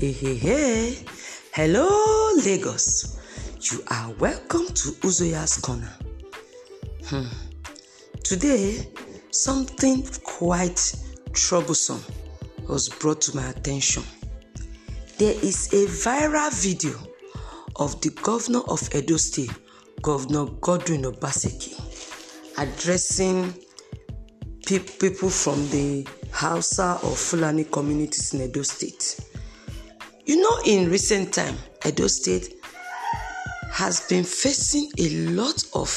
Hey, hey, hey. Hello, Lagos. You are welcome to Uzoya's Corner. Hmm. Today, something quite troublesome was brought to my attention. There is a viral video of the governor of Edo State, Governor Godwin Obaseki, addressing pe- people from the Hausa or Fulani communities in Edo State. You know, in recent time, Edo State has been facing a lot of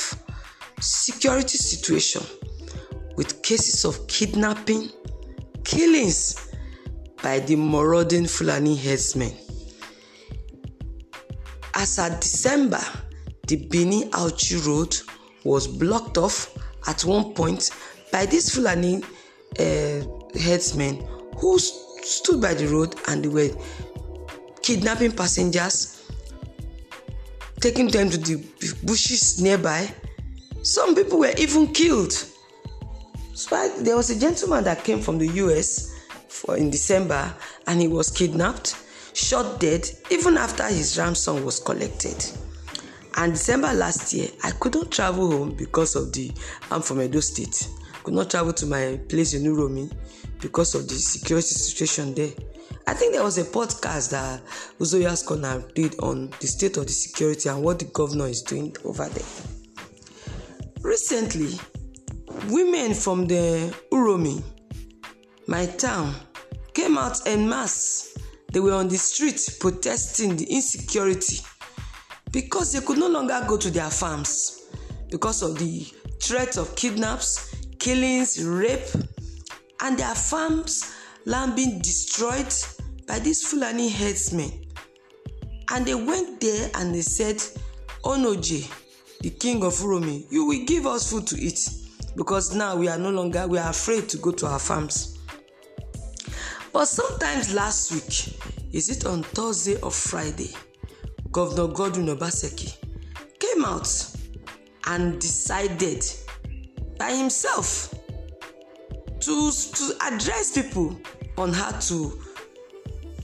security situation with cases of kidnapping, killings by the marauding Fulani herdsmen. As at December, the Bini Auchi Road was blocked off at one point by these Fulani uh, herdsmen who st- stood by the road and they were kidnapping passengers, taking them to the bushes nearby. Some people were even killed. So I, there was a gentleman that came from the US for in December and he was kidnapped, shot dead even after his ransom was collected. And December last year, I couldn't travel home because of the I'm from Edo State. Could not travel to my place in Uromi because of the security situation there. I think there was a podcast that Uzoya's Corner did on the state of the security and what the governor is doing over there. Recently, women from the Uromi, my town, came out en masse. They were on the street protesting the insecurity because they could no longer go to their farms because of the threat of kidnaps, killings, rape, and their farms land being destroyed by these Fulani herdsmen. And they went there and they said, Onoje, the king of Uromi, you will give us food to eat because now we are no longer, we are afraid to go to our farms. But sometimes last week, is it on Thursday or Friday, Governor Godwin Obaseki came out and decided by himself to, to address people on how to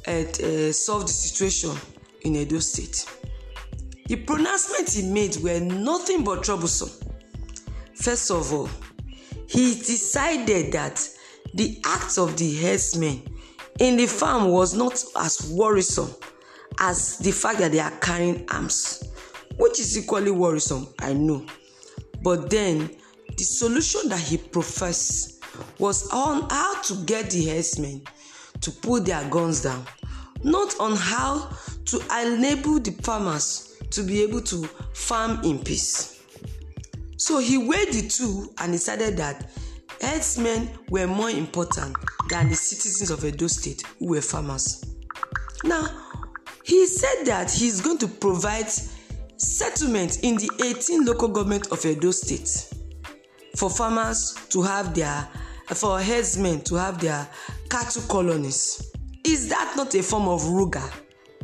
uh, uh, solve the situation in Edo State. The pronouncements he made were nothing but troublesome. First of all, he decided that the act of the herdsmen in the farm was not as worrisome as the fact that they are carrying arms, which is equally worrisome, I know. But then the solution that he professed was on how to get the herdsmen to put their guns down, not on how to enable the farmers to be able to farm in peace. So he weighed the two and decided that herdsmen were more important than the citizens of Edo State who were farmers. Now, he said that he's going to provide settlement in the 18 local government of Edo State for farmers to have their for herdsmen to have their cattle colonies. Is that not a form of ruga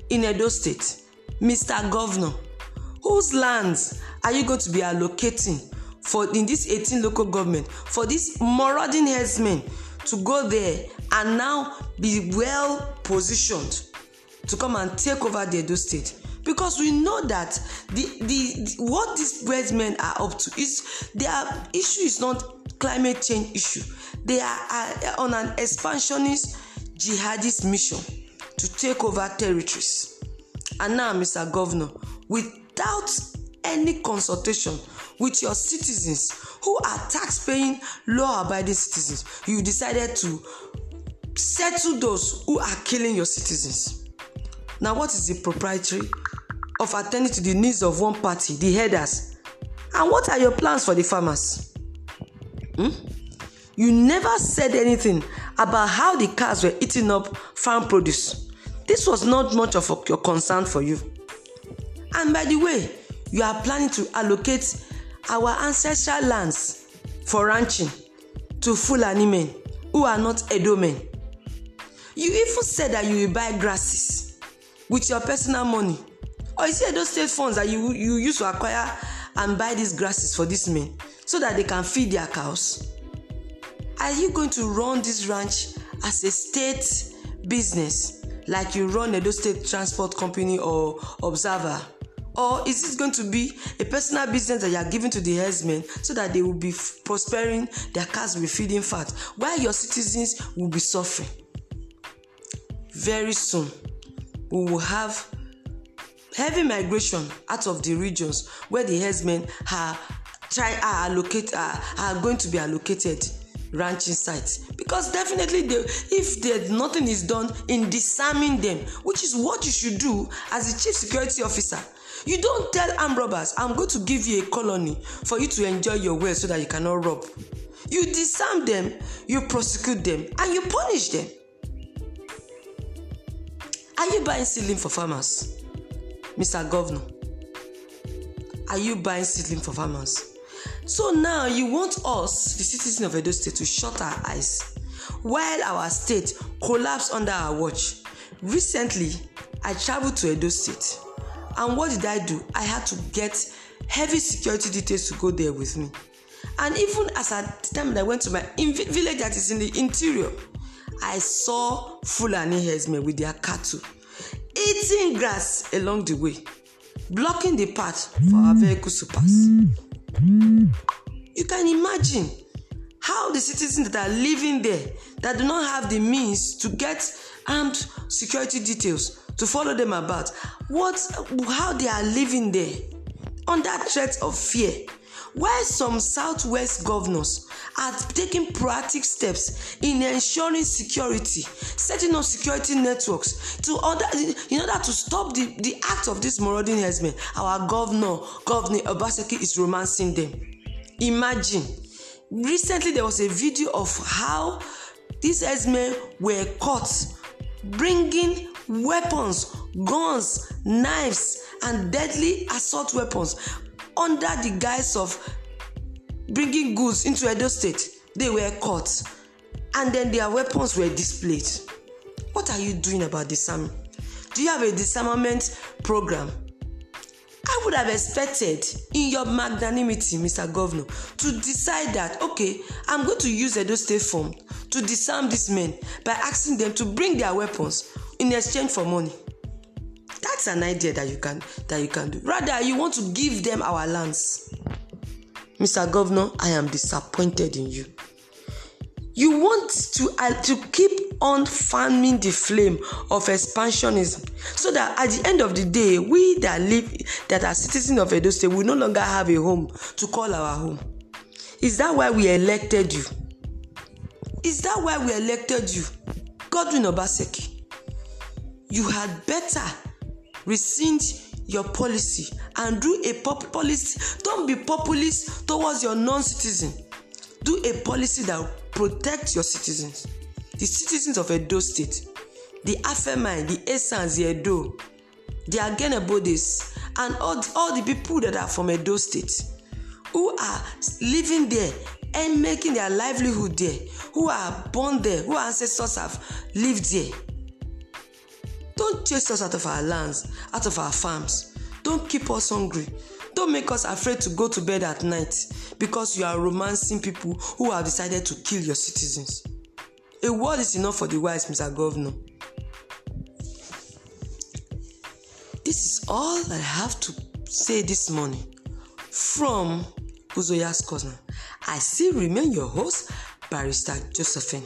in Edo State? Mr. Governor, whose lands are you going to be allocating for in this 18 local government for these marauding herdsmen to go there and now be well positioned to come and take over the Edo State? because we know that the the, the what these herdsmen are up to is their issue is not climate change issue they are, are on an expansionist jihadist mission to take over territories. And now mr governor without any consultation with your citizens who are tax-paying law-abiding citizens you decided to settle those who are killing your citizens. Now what is the proprietary of attending to the needs of one party the herders? And what are your plans for the farmers? Hmm? You never said anything about how the cows were eating up farm produce. This was not much of a, your concern for you. And by the way you are planning to allocate our ancestral lands for ranching to fulani men who are not edo men. You even said that you will buy grasses with your personal money. Or is it those state funds that you you use to acquire and buy these grasses for these men so that they can feed their cows are you going to run this ranch as a state business like you run Edo State Transport Company or Observer? Or is this going to be a personal business that you are giving to the herdsmen so that they will be prospering, their cars will be feeding fat, while your citizens will be suffering? Very soon, we will have heavy migration out of the regions where the herdsmen are try are allocate are, are going to be allocated ranching sites. Because definitely they, if there nothing is done in disarming them which is what you should do as a chief security officer you don't tell armed robbers i'm going to give you a colony for you to enjoy your wealth so that you cannot rob. You disarm them you prosecute them and you punish them. Are you buying seedling for farmers? Mr governor are you buying seedling for farmers So now you want us, the citizens of Edo State, to shut our eyes while our state collapsed under our watch. Recently, I traveled to Edo State, and what did I do? I had to get heavy security details to go there with me. And even as at the time that I went to my village that is in the interior, I saw Fulani herdsmen with their cattle eating grass along the way, blocking the path for our vehicles to pass. You can imagine how the citizens that are living there that do not have the means to get armed security details to follow them about what how they are living there under threat of fear while some southwest governors are taking proactive steps in ensuring security setting up security networks to order in order to stop the the act of these marauding herdsmen. Our governor governor obaseki is romancing them. Imagine recently there was a video of how these herdsmen were caught bringing weapons guns knives and deadly assault weapons under the guise of bringing goods into Edo State, they were caught and then their weapons were displayed. What are you doing about disarmament? Do you have a disarmament program? I would have expected in your magnanimity, Mr. Governor, to decide that okay, I'm going to use Edo State form to disarm these men by asking them to bring their weapons in exchange for money that's an idea that you can that you can do. Rather you want to give them our lands. Mr governor i am disappointed in you. You want to uh, to keep on fanning the flame of expansionism so that at the end of the day we that live that are citizens of edo state will no longer have a home to call our home. Is that why we elected you? Is that why we elected you? Godwin obaseki you had better rescind your policy and do a pop policy. Don't be populist towards your non-citizen. Do a policy that protect your citizens. The citizens of edo state the afemai the esans the edo the agenebodes and all the, all the people that are from edo state who are living there and making their livelihood there who are born there who ancestors have lived there Don't chase us out of our lands, out of our farms. Don't keep us hungry. Don't make us afraid to go to bed at night because you are romancing people who have decided to kill your citizens. A word is enough for the wise, Mr. Governor. This is all I have to say this morning from Uzoya's Corner. I still remain your host, Barrister Josephine.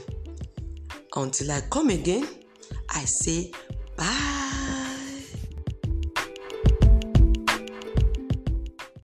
Until I come again, I say Bye.